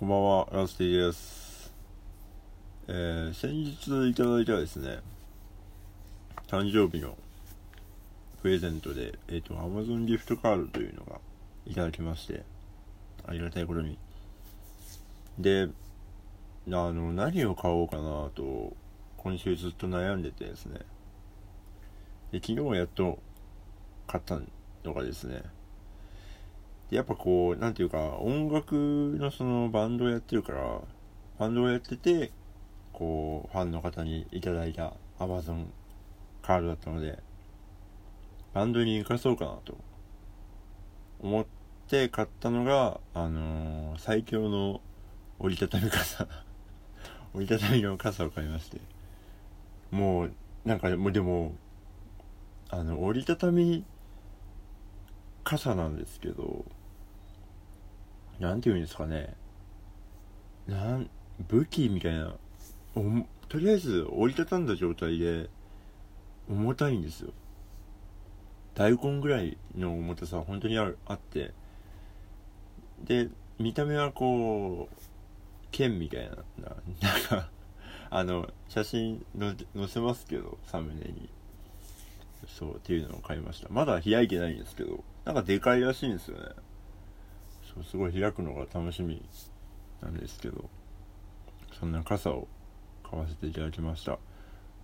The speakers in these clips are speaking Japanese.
こんばんは、ラスティです。えー、先日いただいたですね、誕生日のプレゼントで、えっ、ー、と、Amazon ギフトカードというのがいただきまして、ありがたいことに。で、あの、何を買おうかなと、今週ずっと悩んでてですね。で、昨日やっと買ったのがですね、やっぱこう、なんていうか、音楽のそのバンドをやってるから、バンドをやってて、こう、ファンの方にいただいた Amazon カードだったので、バンドに行かそうかなと思って買ったのが、あのー、最強の折りたたみ傘 折りたたみの傘を買いまして。もう、なんか、もうでも、あの、折りたたみ傘なんですけど、なんて言うんですかね。なん武器みたいな。とりあえず折りたたんだ状態で重たいんですよ。大根ぐらいの重たさ本当にああって。で見た目はこう剣みたいな。なんかあの写真載せますけどサムネに。そうっていうのを買いました。まだ開いてないんですけどなんかでかいらしいんですよね。すごい開くのが楽しみなんですけどそんな傘を買わせていただきました。あ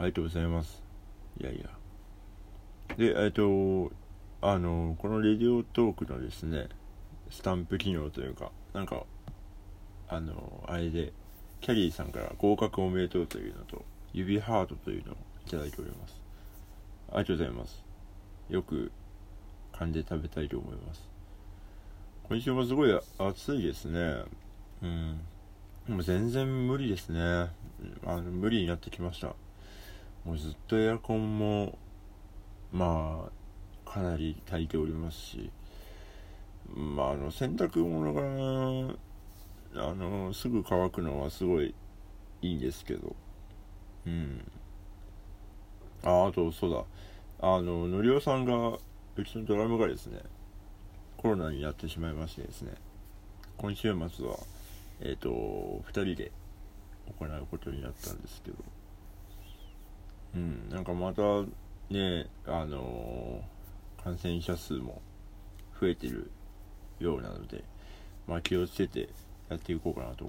りがとうございます。いやいや。でえっ、とあのこのレディオトークのですねスタンプ機能というかなんかあのあれでキャリーさんから合格おめでとうというのと指ハートというのをいただいております。ありがとうございます。よく噛んで食べたいと思います。今週もすごい暑いですね。うん。もう全然無理ですね。あの無理になってきました。もうずっとエアコンも、まあ、かなり炊いておりますし、まあ、あの、洗濯物が、あの、すぐ乾くのはすごいいいんですけど、うん。あ、あと、そうだ。あの、のりおさんが、うちのドラムがですね、コロナになってしまいましてですね今週末はえっ、ー、と2人で行うことになったんですけどうんなんかまたねあのー、感染者数も増えてるようなのでまあ気をつけてやっていこうかなと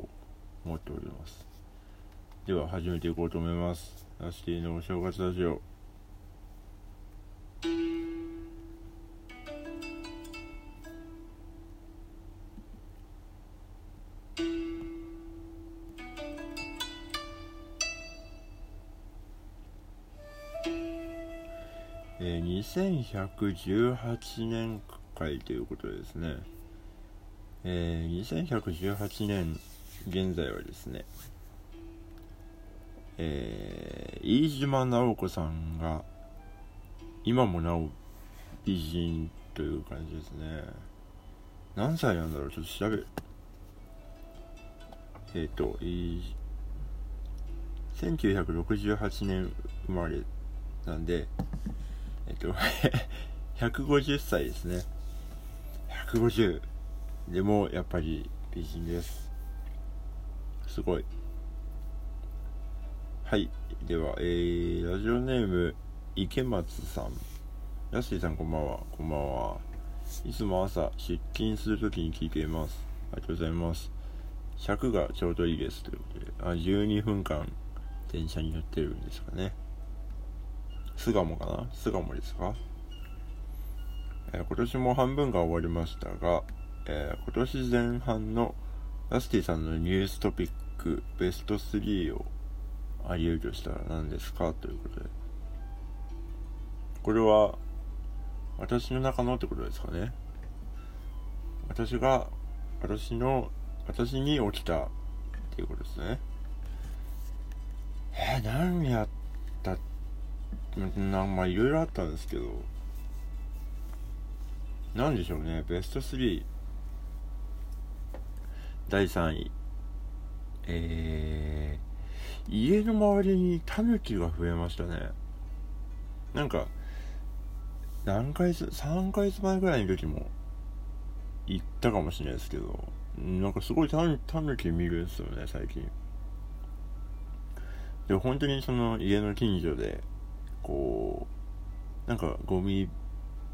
思っております。では始めていこうと思います。ラスティのお正月ラジオ。え、2118年会ということでですね、えー、2118年現在はですね、えー、飯島直子さんが今もなお美人という感じですね。何歳なんだろう？ちょっと調べるえっ、ー、と、1968年生まれなんで、えっと、150歳ですね。150。でも、やっぱり美人です。すごい。はい。では、えー、ラジオネーム、池松さん。ヤッシーさんこんばんは。こんばんは。いつも朝、出勤するときに聞いています。ありがとうございます。尺がちょうどいいです。ということで、あ、12分間、電車に乗ってるんですかね。巣鴨かな？巣鴨ですか、えー、今年も半分が終わりましたが、えー、今年前半のラスティさんのニューストピックベスト3をあり得るとしたら何ですか？ということで。これは私の中のってことですかね？私が、私の、私に起きたっていうことですね。えー、何やっなんまあいろいろあったんですけどなんでしょうねベスト3第3位。えー、家の周りにタヌキが増えましたね。なんか何回3ヶ月前ぐらいの時も行ったかもしれないですけどなんかすごいタヌキ見るんですよね、最近。で、本当にその家の近所で、こう、なんかゴミ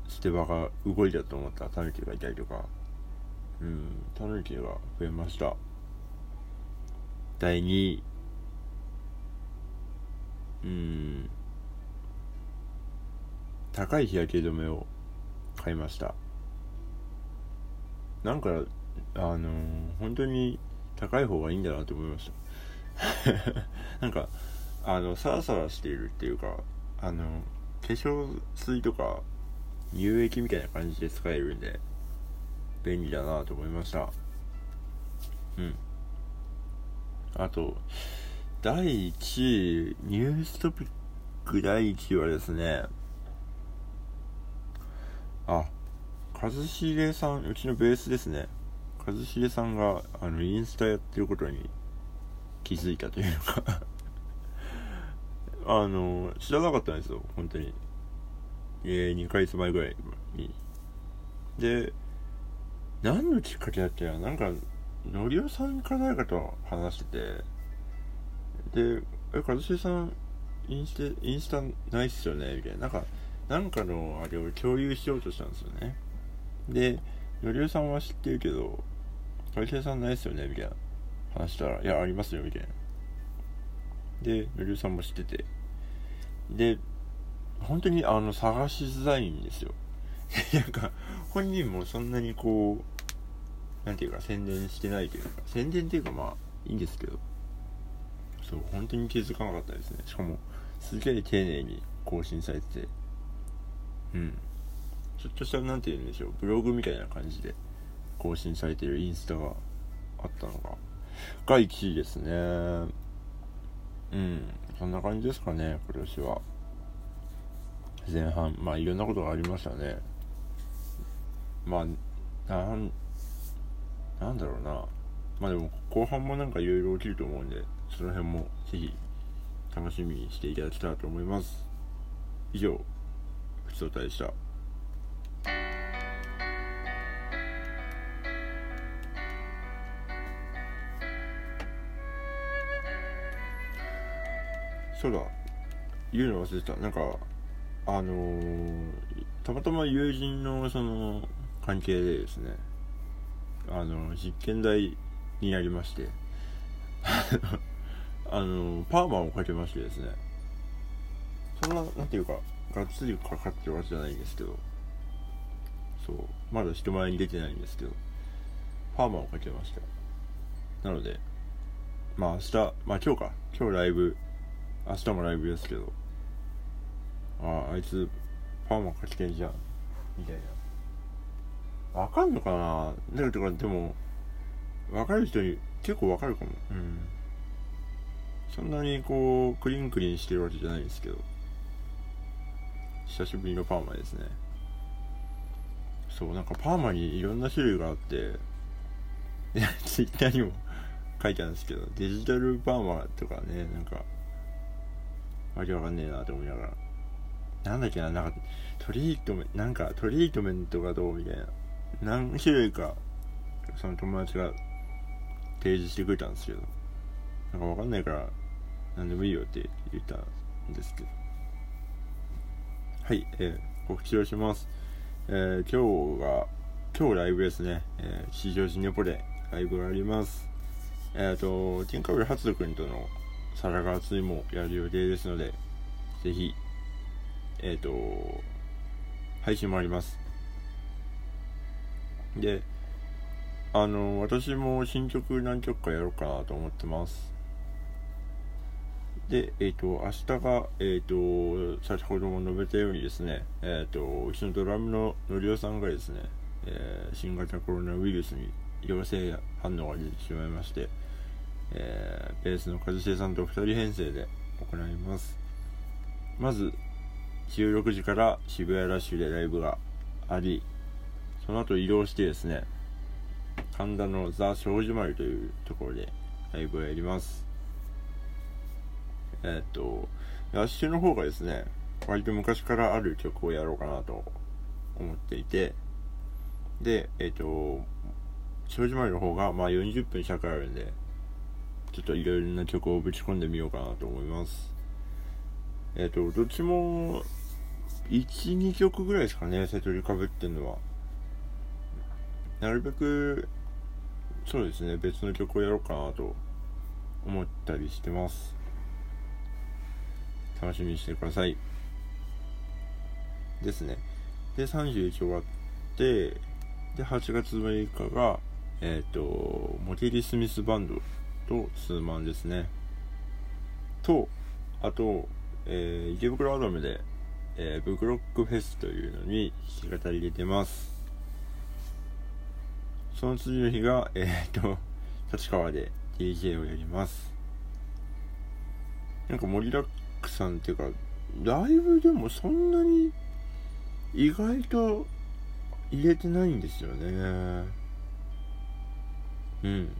捨て場が動いたと思ったらタヌキがいたりとか、うん、タヌキが増えました。第2位、うん、高い日焼け止めを買いました。なんか、あのー、本当に高い方がいいんだなと思いました。なんか、あの、サラサラしているっていうか、あの、化粧水とか乳液みたいな感じで使えるんで、便利だなと思いました。うん。あと、第1位、ニューストピック第1位はですね、あ、一茂さん、うちのベースですね。一茂さんが、あの、インスタやってることに気づいたというかあの、知らなかったんですよ、本当に。えー、2ヶ月前ぐらいに。で、何のきっかけだっけな？なんか、のりおさんか誰かと話してて、で、え、一茂さん、インスタ、インスタないっすよね？みたいな。なんか、なんかのあれを共有しようとしたんですよね。で、のりおさんは知ってるけど、一茂さんないっすよね？みたいな話したら、いや、ありますよ、みたいな。で、のりおさんも知ってて。で、本当にあの、探しづらいんですよ。なんか、本人もそんなにこう、なんていうか、宣伝してないというか、宣伝っていうかまあ、いいんですけど、そう、本当に気づかなかったですね。しかも、すげえ丁寧に更新されてて、うん。ちょっとした、なんて言うんでしょう、ブログみたいな感じで更新されてるインスタがあったのが、が1位ですね。うん。そんな感じですかね、今年は。前半、まあいろんなことがありましたね。まあ、なん、なんだろうな。まあでも、後半もなんかいろいろ起きると思うんで、その辺もぜひ楽しみにしていただけたらと思います。以上、ふつおたでした。そうだ、言うの忘れてた。なんか、あのー、たまたま友人のその関係でですね、あの、実験台になりまして、あの、パーマをかけましてですね、そんな、なんていうか、がっつりかかってるわけじゃないんですけど、そう、まだ人前に出てないんですけど、パーマをかけました。なので、まあ明日、まあ今日か、今日ライブ、明日もライブですけど、ああいつパーマかけてんじゃん。みたいな。わかんのかな？だからでもわかる人に結構わかるかも。うん。そんなにこうクリンクリンしてるわけじゃないんですけど。久しぶりのパーマですね。そうなんかパーマにいろんな種類があって。ツイッターにも書いてあるんですけどデジタルパーマとかねなんかわけわかんねえなって思いながらなんだっけな、なんか、トリートメント、なんか、トリートメントがどうみたいな。何種類か、その友達が提示してくれたんですけど、なんかわかんないから、何でもいいよって言ったんですけど。はい、えー、告知をします。えー、今日が、今日ライブですね。えー、市場シネポでライブがあります。えっ、ー、と、ティンカブル初くんとの皿が熱いもやる予定ですので、ぜひえっ、ー、と、配信もあります。で、あの、私も新曲何曲かやろうかなと思ってます。で、えっ、ー、と、明日が、えっ、ー、と、先ほども述べたようにですね、えっ、と、うちのドラムののりおさんがですね、え新型コロナウイルスに陽性反応が出てしまいまして、えベースの一茂さんと2人編成で行います。まず、16時から渋谷ラッシュでライブがあり、その後移動してですね、神田のザ・庄司丸というところでライブをやります。えー、っと、ラッシュの方がですね、割と昔からある曲をやろうかなと思っていて、で、えっ、と、少女マリの方がまあ40分尺あるんでちょっといろいろな曲をぶち込んでみようかなと思います。えっ、ー、とどっちも12曲ぐらいですかねセトリかぶってんのは。なるべくそうですね別の曲をやろうかなと思ったりしてます。楽しみにしてください。ですね。で31終わってで8月6日がえっ、ー、とモテリ・スミスバンドとツーマンですねとあと、えー、池袋アドムで、えー、ブクロックフェスというのに弾き語り出てますその次の日が、えっ、ー、と、立川で DJ をやります。なんか盛りだくさんっていうか、ライブでもそんなに意外と入れてないんですよね。うん。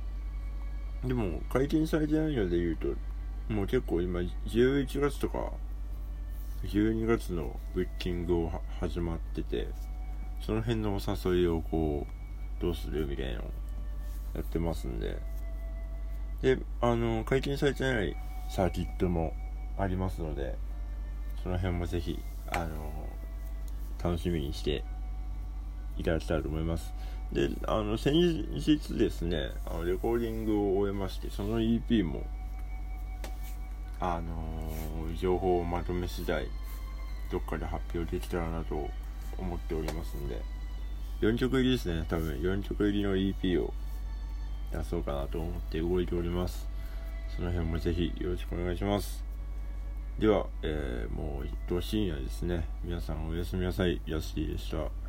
でも、解禁されてないので言うと、もう結構今、11月とか、12月のブッキングを始まってて、その辺のお誘いをこう、どうするみたいなのやってますんで。で、あの、解禁されてないサーキットもありますので、その辺もぜひ、あの、楽しみにしていただきたいと思います。で、あの、先日ですね、あのレコーディングを終えまして、その EP も、あの情報をまとめ次第、どっかで発表できたらなと思っておりますんで、4曲入りですね。多分4曲入りの EP を出そうかなと思って動いております。その辺もぜひよろしくお願いします。では、えー、もう一等深夜ですね。皆さんおやすみなさい。やすりでした。